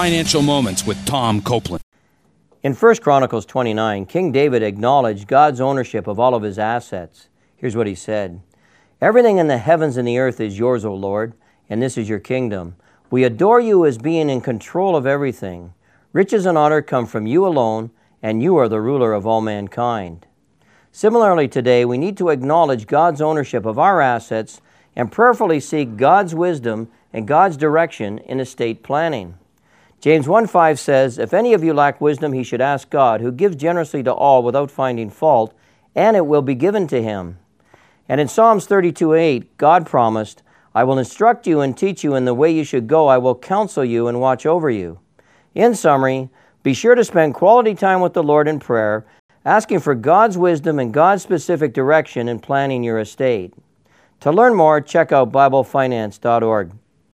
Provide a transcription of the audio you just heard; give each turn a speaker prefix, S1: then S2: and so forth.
S1: Financial Moments with Tom Copeland.
S2: In 1 Chronicles 29, King David acknowledged God's ownership of all of his assets. Here's what he said Everything in the heavens and the earth is yours, O Lord, and this is your kingdom. We adore you as being in control of everything. Riches and honor come from you alone, and you are the ruler of all mankind. Similarly, today, we need to acknowledge God's ownership of our assets and prayerfully seek God's wisdom and God's direction in estate planning. James 1:5 says, "If any of you lack wisdom, he should ask God, who gives generously to all without finding fault, and it will be given to him." And in Psalms 32:8, God promised, I will instruct you and teach you in the way you should go. I will counsel you and watch over you. In summary, be sure to spend quality time with the Lord in prayer, asking for God's wisdom and God's specific direction in planning your estate. To learn more, check out BibleFinance.org.